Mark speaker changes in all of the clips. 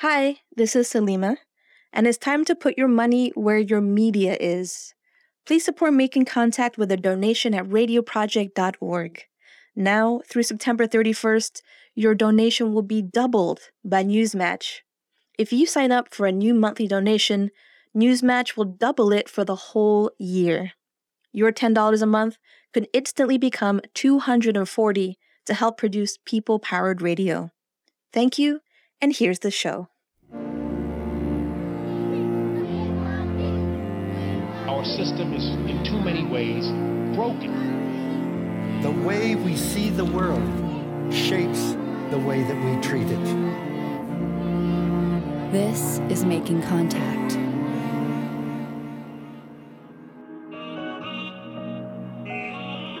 Speaker 1: Hi, this is Salima, and it's time to put your money where your media is. Please support Making Contact with a donation at radioproject.org. Now, through September 31st, your donation will be doubled by Newsmatch. If you sign up for a new monthly donation, Newsmatch will double it for the whole year. Your $10 a month could instantly become 240 to help produce people powered radio. Thank you, and here's the show.
Speaker 2: Our system is in too many ways broken.
Speaker 3: The way we see the world shapes the way that we treat it.
Speaker 4: This is Making Contact.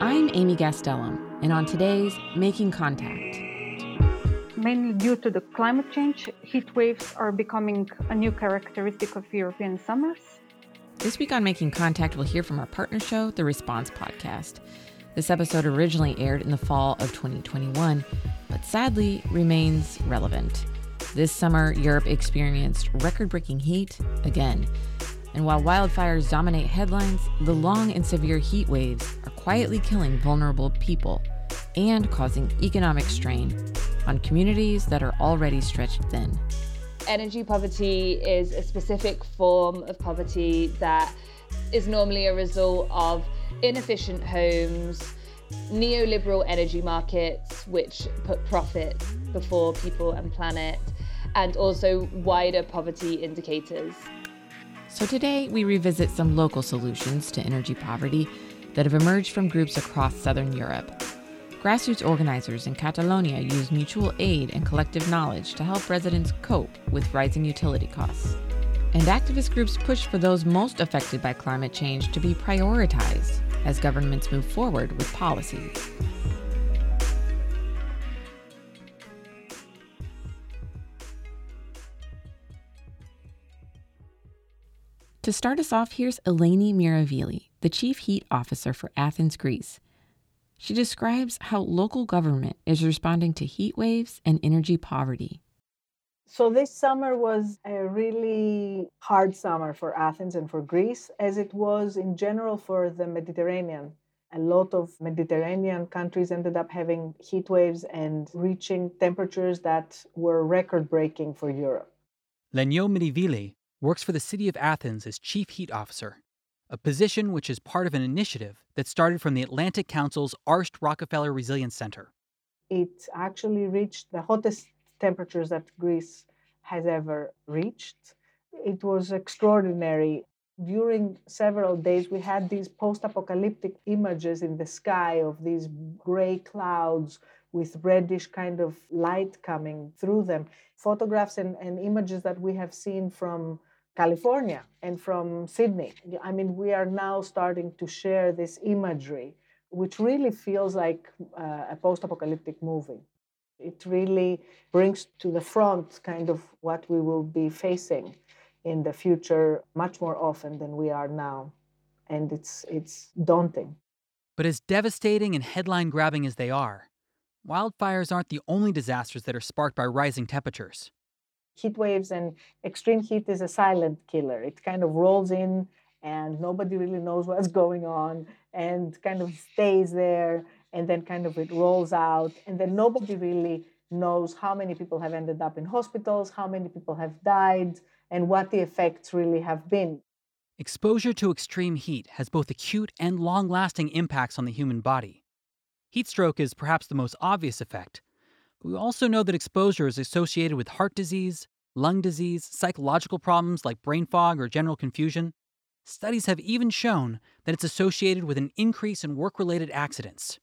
Speaker 5: I'm Amy Gastelum, and on today's Making Contact.
Speaker 6: Mainly due to the climate change, heat waves are becoming a new characteristic of European summers.
Speaker 5: This week on Making Contact, we'll hear from our partner show, The Response Podcast. This episode originally aired in the fall of 2021, but sadly remains relevant. This summer, Europe experienced record breaking heat again. And while wildfires dominate headlines, the long and severe heat waves are quietly killing vulnerable people and causing economic strain on communities that are already stretched thin.
Speaker 7: Energy poverty is a specific form of poverty that is normally a result of inefficient homes, neoliberal energy markets, which put profit before people and planet, and also wider poverty indicators.
Speaker 5: So today we revisit some local solutions to energy poverty that have emerged from groups across southern Europe. Grassroots organizers in Catalonia use mutual aid and collective knowledge to help residents cope with rising utility costs. And activist groups push for those most affected by climate change to be prioritized as governments move forward with policies. To start us off, here's Eleni Myrivili, the Chief Heat Officer for Athens, Greece. She describes how local government is responding to heat waves and energy poverty.
Speaker 8: So, this summer was a really hard summer for Athens and for Greece, as it was in general for the Mediterranean. A lot of Mediterranean countries ended up having heat waves and reaching temperatures that were record breaking for Europe.
Speaker 9: Lenio Myrivili works for the city of Athens as chief heat officer, a position which is part of an initiative that started from the Atlantic Council's Arsht Rockefeller Resilience Center.
Speaker 8: It actually reached the hottest temperatures that Greece has ever reached. It was extraordinary. During several days, we had these post apocalyptic images in the sky of these gray clouds with reddish kind of light coming through them. Photographs and, and images that we have seen from California and from Sydney. I mean, we are now starting to share this imagery, which really feels like uh, a post apocalyptic movie. It really brings to the front kind of what we will be facing in the future much more often than we are now. And it's, it's daunting.
Speaker 9: But as devastating and headline grabbing as they are, wildfires aren't the only disasters that are sparked by rising temperatures.
Speaker 8: Heat waves and extreme heat is a silent killer. It kind of rolls in and nobody really knows what's going on and kind of stays there and then kind of it rolls out and then nobody really knows how many people have ended up in hospitals, how many people have died, and what the effects really have been.
Speaker 9: Exposure to extreme heat has both acute and long lasting impacts on the human body. Heat stroke is perhaps the most obvious effect, but we also know that exposure is associated with heart disease, lung disease, psychological problems like brain fog or general confusion. Studies have even shown that it's associated with an increase in work related accidents.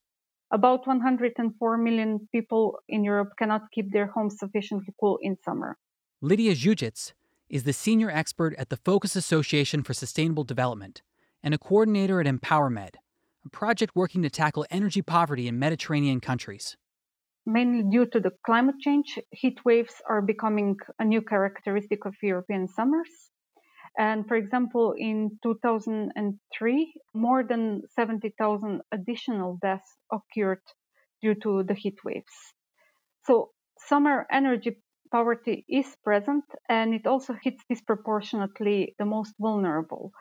Speaker 6: About 104 million people in Europe cannot keep their homes sufficiently cool in summer.
Speaker 9: Lydia Živčič is the senior expert at the Focus Association for Sustainable Development and a coordinator at EmpowerMed, a project working to tackle energy poverty in Mediterranean countries.
Speaker 6: Mainly due to the climate change, heat waves are becoming a new characteristic of European summers. And for example, in 2003, more than 70,000 additional deaths occurred due to the heat waves. So, summer energy poverty is present and it also hits disproportionately the most vulnerable.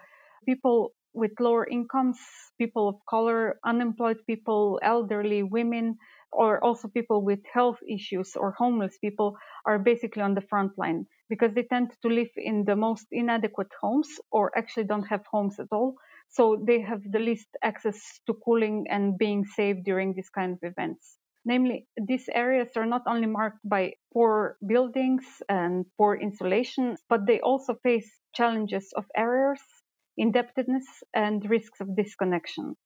Speaker 6: People with lower incomes, people of color, unemployed people, elderly, women, or also people with health issues or homeless people are basically on the front line because they tend to live in the most inadequate homes or actually don't have homes at all. So they have the least access to cooling and being safe during these kind of events. Namely, these areas are not only marked by poor buildings and poor insulation, but they also face challenges of arrears, indebtedness, and risks of disconnection.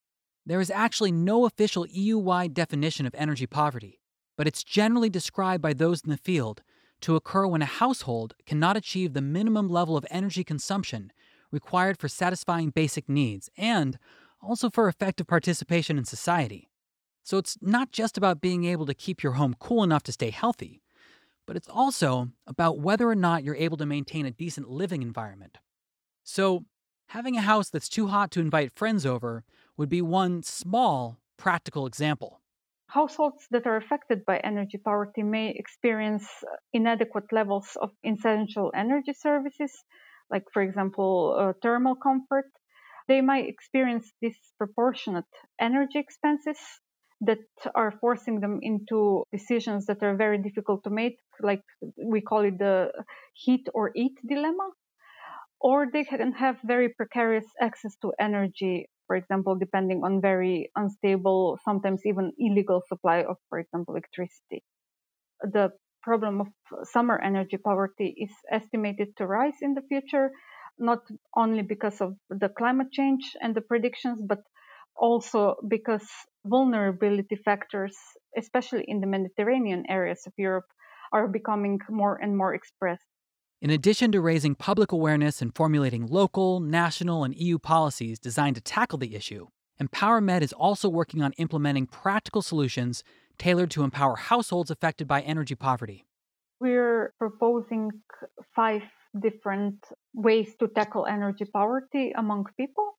Speaker 9: There is actually no official EU wide definition of energy poverty, but it's generally described by those in the field to occur when a household cannot achieve the minimum level of energy consumption required for satisfying basic needs and also for effective participation in society. So it's not just about being able to keep your home cool enough to stay healthy, but it's also about whether or not you're able to maintain a decent living environment. So, having a house that's too hot to invite friends over would be one small, practical example.
Speaker 6: Households that are affected by energy poverty may experience inadequate levels of essential energy services, like, for example, uh, thermal comfort. They might experience disproportionate energy expenses that are forcing them into decisions that are very difficult to make, like we call it the heat or eat dilemma. Or they can have very precarious access to energy, for example, depending on very unstable, sometimes even illegal supply of, for example, electricity. The problem of summer energy poverty is estimated to rise in the future, not only because of the climate change and the predictions, but also because vulnerability factors, especially in the Mediterranean areas of Europe, are becoming more and more expressed.
Speaker 9: In addition to raising public awareness and formulating local, national, and EU policies designed to tackle the issue, EmpowerMed is also working on implementing practical solutions tailored to empower households affected by energy poverty.
Speaker 6: We're proposing five different ways to tackle energy poverty among people.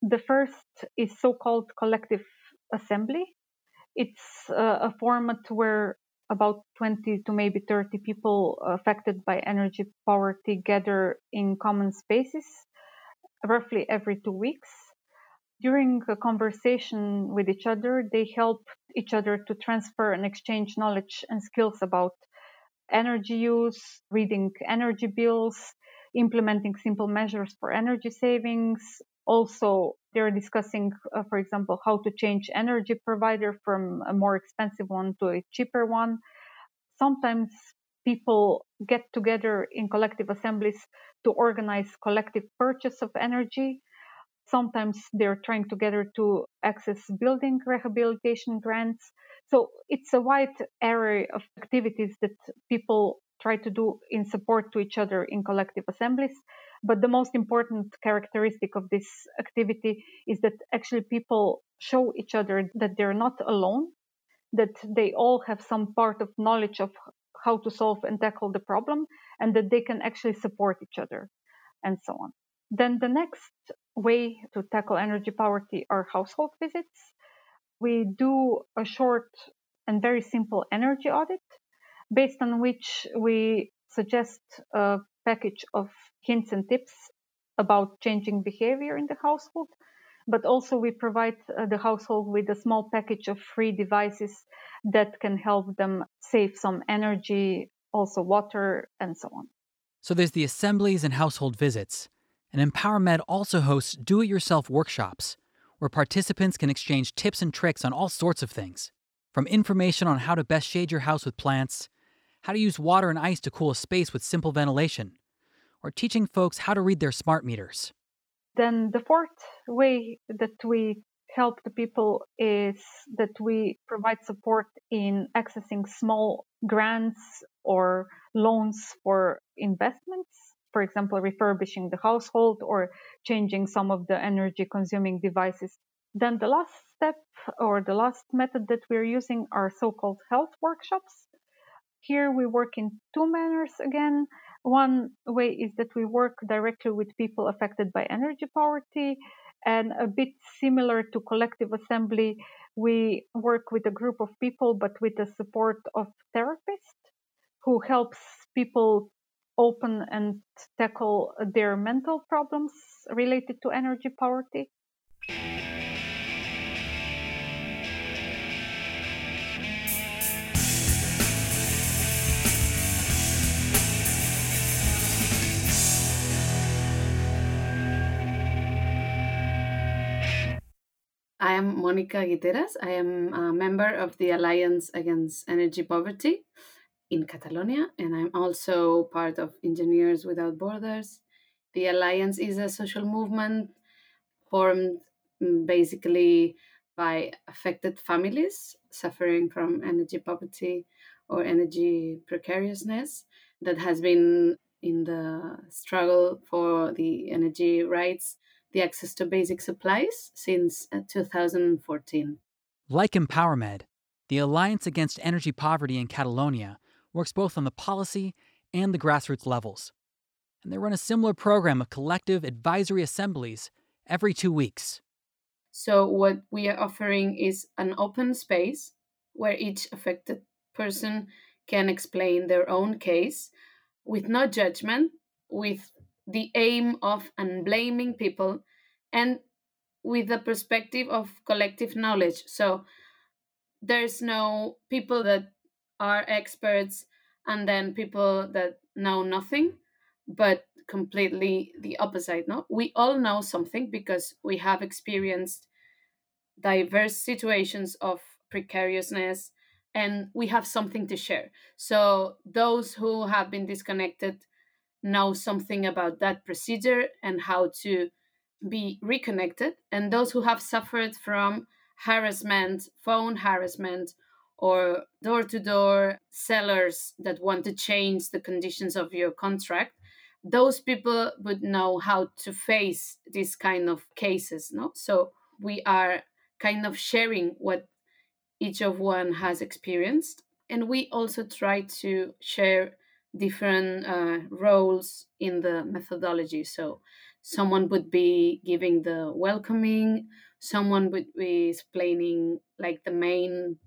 Speaker 6: The first is so called collective assembly. It's uh, a format where about 20 to maybe 30 people affected by energy poverty gather in common spaces roughly every two weeks. During a conversation with each other, they help each other to transfer and exchange knowledge and skills about energy use, reading energy bills, implementing simple measures for energy savings, also, they're discussing, uh, for example, how to change energy provider from a more expensive one to a cheaper one. Sometimes people get together in collective assemblies to organize collective purchase of energy. Sometimes they're trying together to access building rehabilitation grants. So it's a wide array of activities that people try to do in support to each other in collective assemblies. But the most important characteristic of this activity is that actually people show each other that they're not alone, that they all have some part of knowledge of how to solve and tackle the problem, and that they can actually support each other, and so on. Then the next way to tackle energy poverty are household visits. We do a short and very simple energy audit based on which we suggest a package of hints and tips about changing behavior in the household. But also, we provide uh, the household with a small package of free devices that can help them save some energy, also water, and so on.
Speaker 9: So, there's the assemblies and household visits. And EmpowerMed also hosts do it yourself workshops where participants can exchange tips and tricks on all sorts of things from information on how to best shade your house with plants, how to use water and ice to cool a space with simple ventilation, or teaching folks how to read their smart meters.
Speaker 6: Then the fourth way that we help the people is that we provide support in accessing small grants or loans for investments. For example, refurbishing the household or changing some of the energy consuming devices. Then the last step or the last method that we're using are so called health workshops. Here we work in two manners again. One way is that we work directly with people affected by energy poverty, and a bit similar to collective assembly, we work with a group of people but with the support of therapists who helps people open and tackle their mental problems related to energy poverty.
Speaker 10: I am Monica Guiteras. I am a member of the Alliance Against Energy Poverty in Catalonia, and I'm also part of Engineers Without Borders. The Alliance is a social movement formed mm, basically by affected families suffering from energy poverty or energy precariousness that has been in the struggle for the energy rights the access to basic supplies since uh, 2014.
Speaker 9: Like EmpowerMed, the Alliance Against Energy Poverty in Catalonia works both on the policy and the grassroots levels. And they run a similar program of collective advisory assemblies every two weeks.
Speaker 10: So, what we are offering is an open space where each affected person can explain their own case with no judgment, with the aim of unblaming people and with the perspective of collective knowledge. So there's no people that are experts and then people that know nothing, but completely the opposite. No, we all know something because we have experienced diverse situations of precariousness and we have something to share. So those who have been disconnected know something about that procedure and how to be reconnected. And those who have suffered from harassment, phone harassment, or door to door sellers that want to change the conditions of your contract, those people would know how to face these kind of cases. No? So we are kind of sharing what each of one has experienced. And we also try to share different uh, roles in the methodology. So, someone would be giving the welcoming, someone would be explaining like the main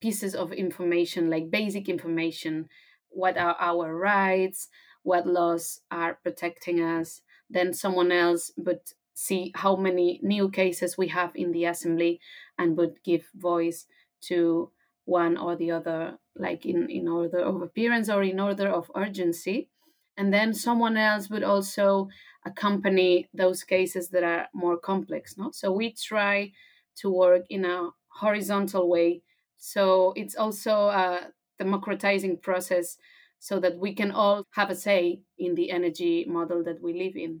Speaker 10: pieces of information, like basic information what are our rights, what laws are protecting us. Then, someone else would see how many new cases we have in the assembly and would give voice to one or the other, like in, in order of appearance or in order of urgency. And then someone else would also accompany those cases that are more complex. No? So we try to work in a horizontal way. So it's also a democratizing process so that we can all have a say in the energy model that we live in.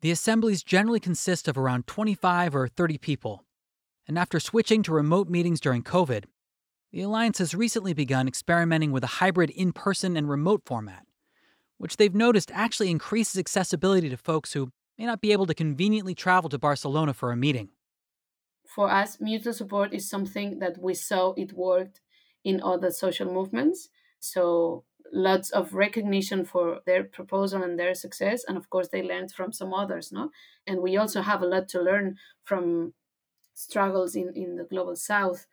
Speaker 9: The assemblies generally consist of around 25 or 30 people. And after switching to remote meetings during COVID, the Alliance has recently begun experimenting with a hybrid in person and remote format, which they've noticed actually increases accessibility to folks who may not be able to conveniently travel to Barcelona for a meeting.
Speaker 10: For us, mutual support is something that we saw it worked in other social movements. So, lots of recognition for their proposal and their success. And of course, they learned from some others, no? And we also have a lot to learn from struggles in, in the global south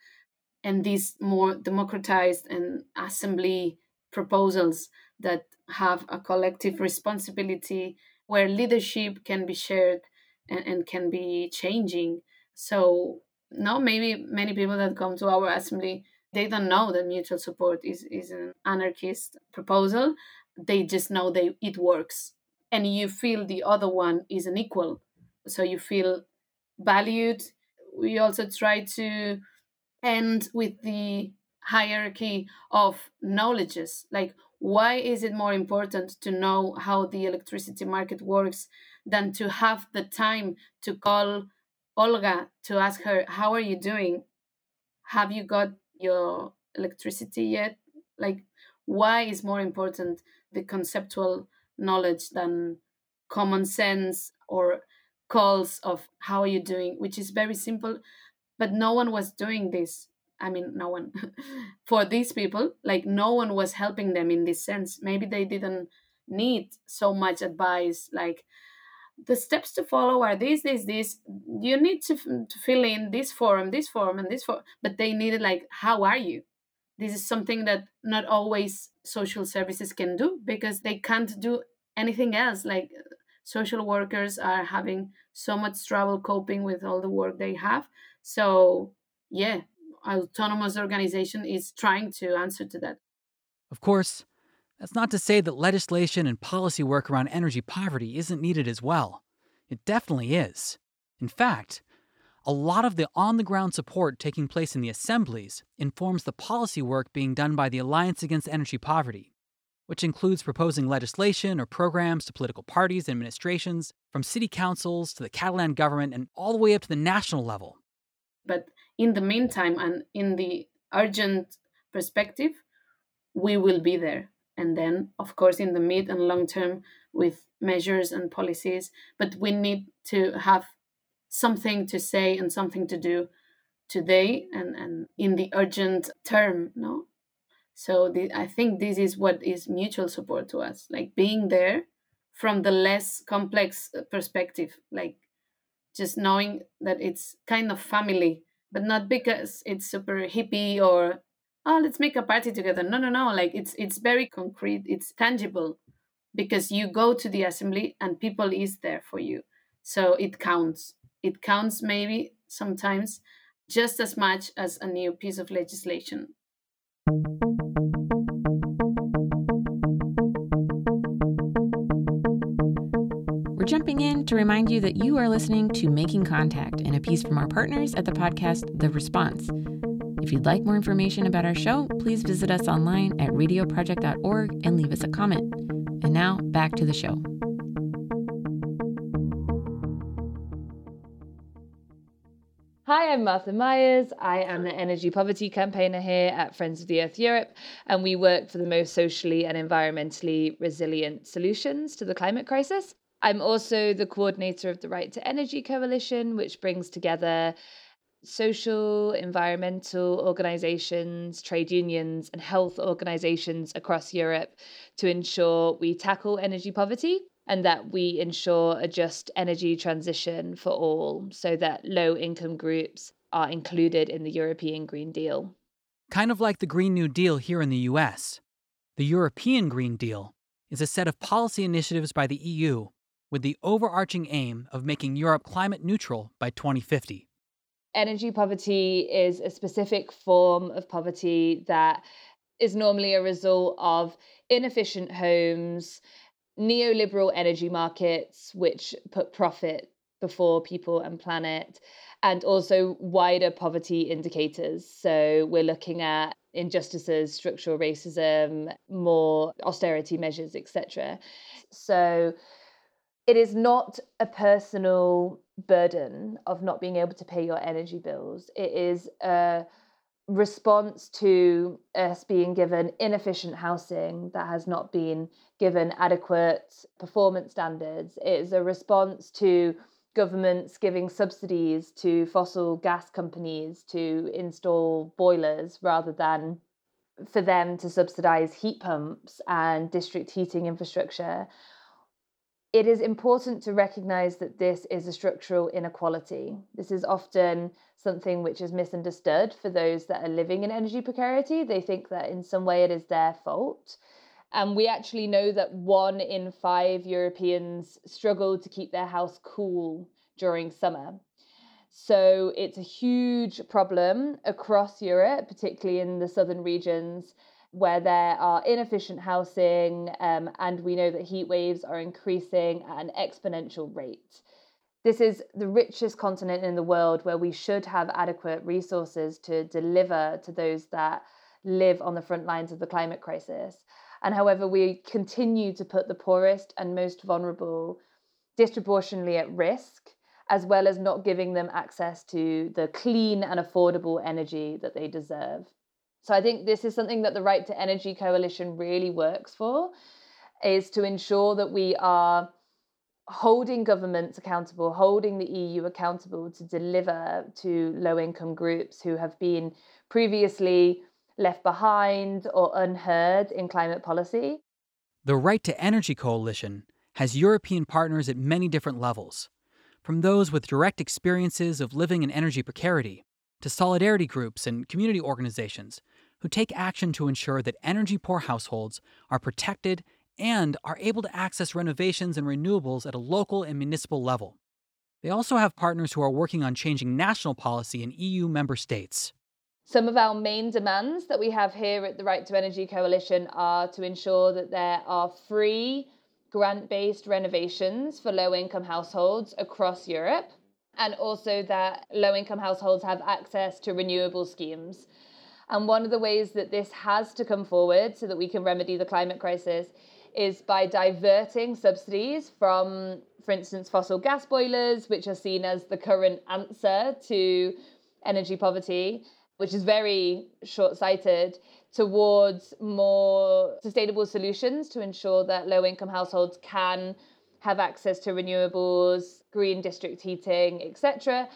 Speaker 10: and these more democratized and assembly proposals that have a collective responsibility where leadership can be shared and, and can be changing. So now maybe many people that come to our assembly they don't know that mutual support is, is an anarchist proposal. They just know they it works. And you feel the other one is an equal. So you feel valued. We also try to and with the hierarchy of knowledges. Like why is it more important to know how the electricity market works than to have the time to call olga to ask her how are you doing? Have you got your electricity yet? Like why is more important the conceptual knowledge than common sense or calls of how are you doing? Which is very simple but no one was doing this i mean no one for these people like no one was helping them in this sense maybe they didn't need so much advice like the steps to follow are this this this you need to, to fill in this form this form and this form but they needed like how are you this is something that not always social services can do because they can't do anything else. Like social workers are having so much trouble coping with all the work they have. So, yeah, autonomous organization is trying to answer to that.
Speaker 9: Of course, that's not to say that legislation and policy work around energy poverty isn't needed as well. It definitely is. In fact, a lot of the on the ground support taking place in the assemblies informs the policy work being done by the Alliance Against Energy Poverty, which includes proposing legislation or programs to political parties and administrations, from city councils to the Catalan government and all the way up to the national level.
Speaker 10: But in the meantime, and in the urgent perspective, we will be there. And then, of course, in the mid and long term, with measures and policies, but we need to have something to say and something to do today and, and in the urgent term no so the, i think this is what is mutual support to us like being there from the less complex uh, perspective like just knowing that it's kind of family but not because it's super hippie or oh let's make a party together. No no no like it's it's very concrete it's tangible because you go to the assembly and people is there for you. So it counts. It counts maybe sometimes just as much as a new piece of legislation.
Speaker 5: We're jumping in to remind you that you are listening to Making Contact and a piece from our partners at the podcast The Response. If you'd like more information about our show, please visit us online at radioproject.org and leave us a comment. And now, back to the show.
Speaker 7: Hi, I'm Martha Myers. I am the energy poverty campaigner here at Friends of the Earth Europe, and we work for the most socially and environmentally resilient solutions to the climate crisis. I'm also the coordinator of the Right to Energy Coalition, which brings together social, environmental organizations, trade unions, and health organizations across Europe to ensure we tackle energy poverty and that we ensure a just energy transition for all so that low income groups are included in the European Green Deal.
Speaker 9: Kind of like the Green New Deal here in the US, the European Green Deal is a set of policy initiatives by the EU with the overarching aim of making Europe climate neutral by 2050.
Speaker 7: Energy poverty is a specific form of poverty that is normally a result of inefficient homes, neoliberal energy markets, which put profit before people and planet, and also wider poverty indicators. So we're looking at injustices, structural racism, more austerity measures, etc. So it is not a personal burden of not being able to pay your energy bills. It is a response to us being given inefficient housing that has not been given adequate performance standards. It is a response to governments giving subsidies to fossil gas companies to install boilers rather than for them to subsidize heat pumps and district heating infrastructure. It is important to recognize that this is a structural inequality. This is often something which is misunderstood for those that are living in energy precarity. They think that in some way it is their fault. And we actually know that one in five Europeans struggle to keep their house cool during summer. So it's a huge problem across Europe, particularly in the southern regions where there are inefficient housing, um, and we know that heat waves are increasing at an exponential rate. This is the richest continent in the world where we should have adequate resources to deliver to those that live on the front lines of the climate crisis. And however, we continue to put the poorest and most vulnerable disproportionately at risk, as well as not giving them access to the clean and affordable energy that they deserve. So I think this is something that the Right to Energy Coalition really works for, is to ensure that we are holding governments accountable, holding the EU accountable to deliver to low income groups who have been previously left behind or unheard in climate policy.
Speaker 9: The Right to Energy Coalition has European partners at many different levels, from those with direct experiences of living in energy precarity to solidarity groups and community organizations who take action to ensure that energy poor households are protected and are able to access renovations and renewables at a local and municipal level. They also have partners who are working on changing national policy in EU member states.
Speaker 7: Some of our main demands that we have here at the Right to Energy Coalition are to ensure that there are free grant based renovations for low income households across Europe, and also that low income households have access to renewable schemes. And one of the ways that this has to come forward so that we can remedy the climate crisis is by diverting subsidies from, for instance, fossil gas boilers, which are seen as the current answer to energy poverty, which is very short sighted, towards more sustainable solutions to ensure that low income households can have access to renewables, green district heating, etc.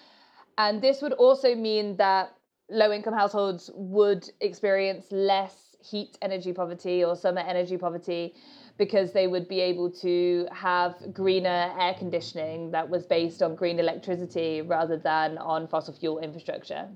Speaker 7: And this would also mean that low income households would experience less heat energy poverty or summer energy poverty because they would be able to have greener air conditioning that was based on green electricity rather than on fossil fuel infrastructure.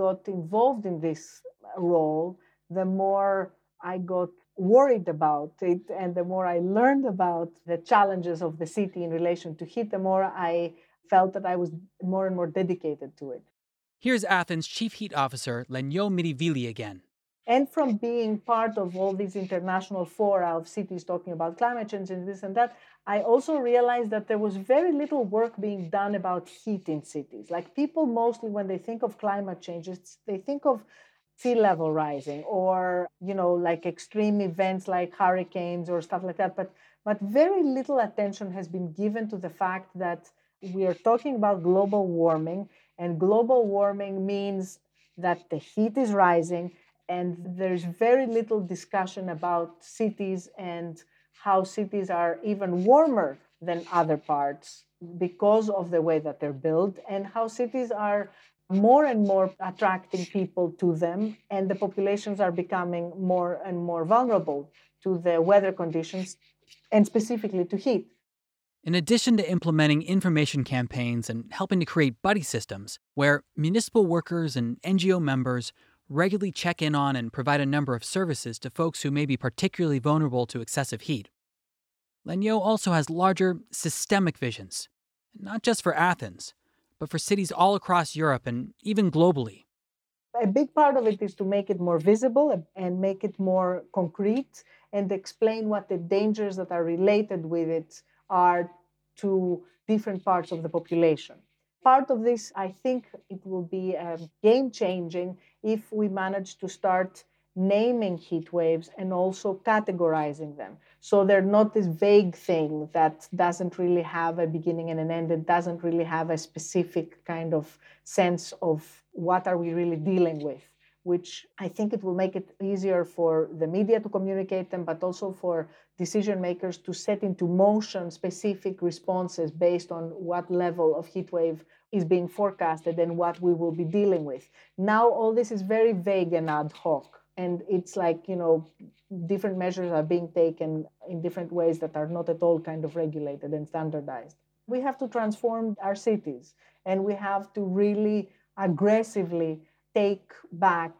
Speaker 8: Got involved in this role, the more I got worried about it, and the more I learned about the challenges of the city in relation to heat, the more I felt that I was more and more dedicated to it.
Speaker 9: Here's Athens Chief Heat Officer Lenio Myrivili again.
Speaker 8: And from being part of all these international fora of cities talking about climate change and this and that, I also realized that there was very little work being done about heat in cities. Like people mostly, when they think of climate change, they think of sea level rising or you know like extreme events like hurricanes or stuff like that but but very little attention has been given to the fact that we are talking about global warming and global warming means that the heat is rising and there's very little discussion about cities and how cities are even warmer than other parts because of the way that they're built, and how cities are more and more attracting people to them, and the populations are becoming more and more vulnerable to the weather conditions and specifically to heat.
Speaker 9: In addition to implementing information campaigns and helping to create buddy systems where municipal workers and NGO members regularly check in on and provide a number of services to folks who may be particularly vulnerable to excessive heat. Lenio also has larger, systemic visions, not just for Athens, but for cities all across Europe and even globally.
Speaker 8: A big part of it is to make it more visible and make it more concrete and explain what the dangers that are related with it are to different parts of the population part of this, I think it will be um, game changing if we manage to start naming heat waves and also categorizing them. So they're not this vague thing that doesn't really have a beginning and an end. It doesn't really have a specific kind of sense of what are we really dealing with which I think it will make it easier for the media to communicate them, but also for decision makers to set into motion specific responses based on what level of heat wave is being forecasted and what we will be dealing with. Now, all this is very vague and ad hoc. And it's like, you know, different measures are being taken in different ways that are not at all kind of regulated and standardized. We have to transform our cities and we have to really aggressively take back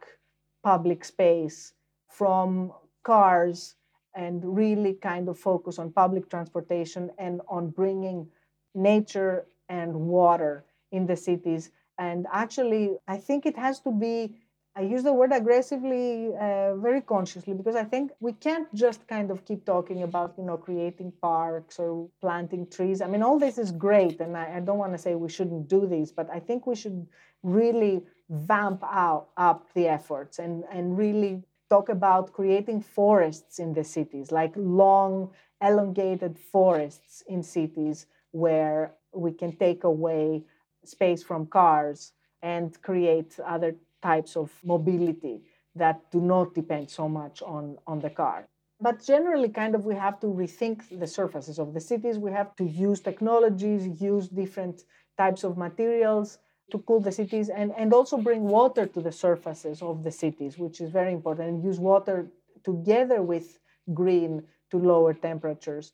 Speaker 8: public space from cars and really kind of focus on public transportation and on bringing nature and water in the cities. And actually, I think it has to be, I use the word aggressively uh, very consciously because I think we can't just kind of keep talking about, you know, creating parks or planting trees. I mean, all this is great. And I, I don't want to say we shouldn't do this, but I think we should really vamp out up the efforts and, and really talk about creating forests in the cities, like long, elongated forests in cities where we can take away space from cars and create other types of mobility that do not depend so much on, on the car. But generally, kind of, we have to rethink the surfaces of the cities. We have to use technologies, use different types of materials to cool the cities, and, and also bring water to the surfaces of the cities, which is very important, and use water together with green to lower temperatures.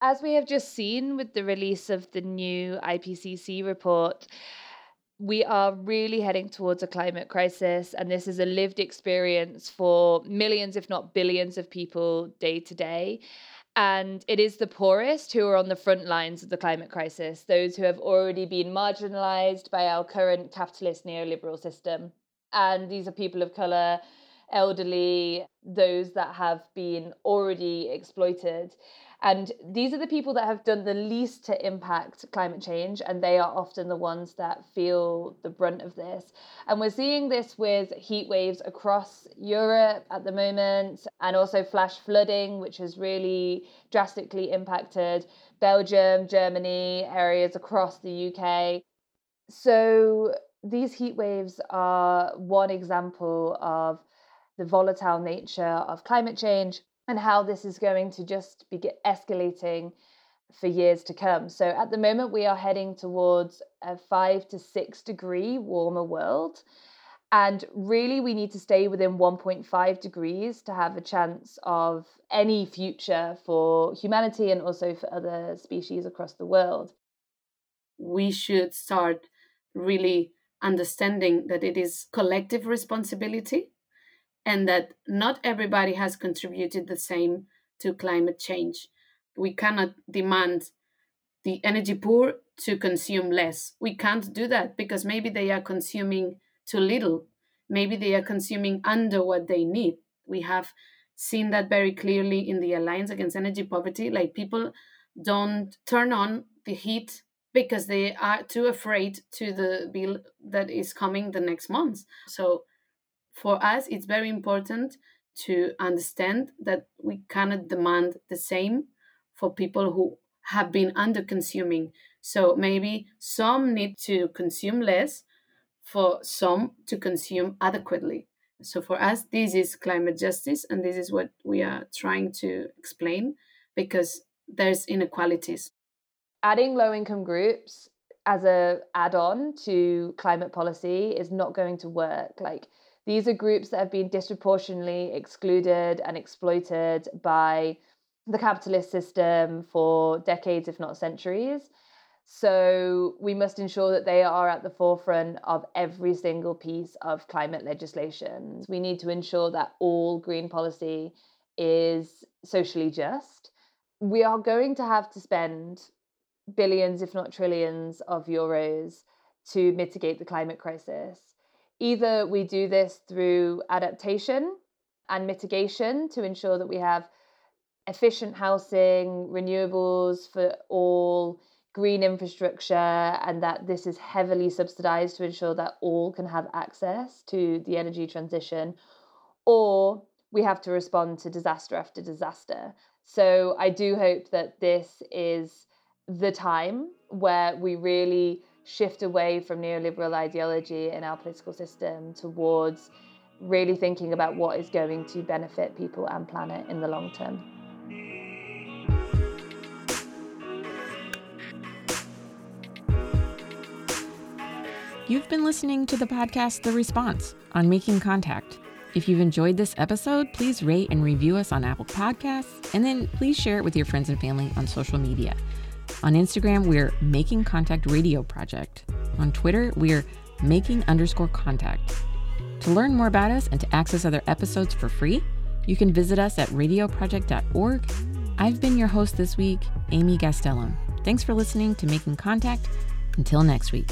Speaker 7: As we have just seen with the release of the new IPCC report, we are really heading towards a climate crisis, and this is a lived experience for millions, if not billions, of people day to day. And it is the poorest who are on the front lines of the climate crisis, those who have already been marginalized by our current capitalist neoliberal system. And these are people of color, elderly, those that have been already exploited. And these are the people that have done the least to impact climate change, and they are often the ones that feel the brunt of this. And we're seeing this with heat waves across Europe at the moment, and also flash flooding, which has really drastically impacted Belgium, Germany, areas across the UK. So these heat waves are one example of the volatile nature of climate change and how this is going to just be escalating for years to come. So at the moment, we are heading towards a five to six degree warmer world. And really, we need to stay within 1.5 degrees to have a chance of any future for humanity and also for other species across the world.
Speaker 10: We should start really understanding that it is collective responsibility and that not everybody has contributed the same to climate change. We cannot demand the energy poor to consume less. We can't do that because maybe they are consuming too little. Maybe they are consuming under what they need. We have seen that very clearly in the Alliance Against Energy Poverty. Like people don't turn on the heat because they are too afraid to the bill that is coming the next month. So for us, it's very important to understand that we cannot demand the same for people who have been under consuming. So maybe some need to consume less for some to consume adequately. So for us, this is climate justice, and this is what we are trying to explain because there's inequalities.
Speaker 7: Adding low income groups as a add-on to climate policy is not going to work. Like these are groups that have been disproportionately excluded and exploited by the capitalist system for decades, if not centuries. So we must ensure that they are at the forefront of every single piece of climate legislation. We need to ensure that all green policy is socially just. We are going to have to spend billions, if not trillions, of euros to mitigate the climate crisis. Either we do this through adaptation and mitigation to ensure that we have efficient housing, renewables for all, green infrastructure, and that this is heavily subsidized to ensure that all can have access to the energy transition, or we have to respond to disaster after disaster. So I do hope that this is the time where we really shift away from neoliberal ideology in our political system towards really thinking about what is going to benefit people and planet in the long term.
Speaker 5: You've been listening to the podcast The Response on Making Contact. If you've enjoyed this episode, please rate and review us on Apple Podcasts, and then please share it with your friends and family on social media. On Instagram, we're Making Contact Radio Project. On Twitter, we're Making underscore contact. To learn more about us and to access other episodes for free, you can visit us at radioproject.org. I've been your host this week, Amy Gastelum. Thanks for listening to Making Contact. Until next week.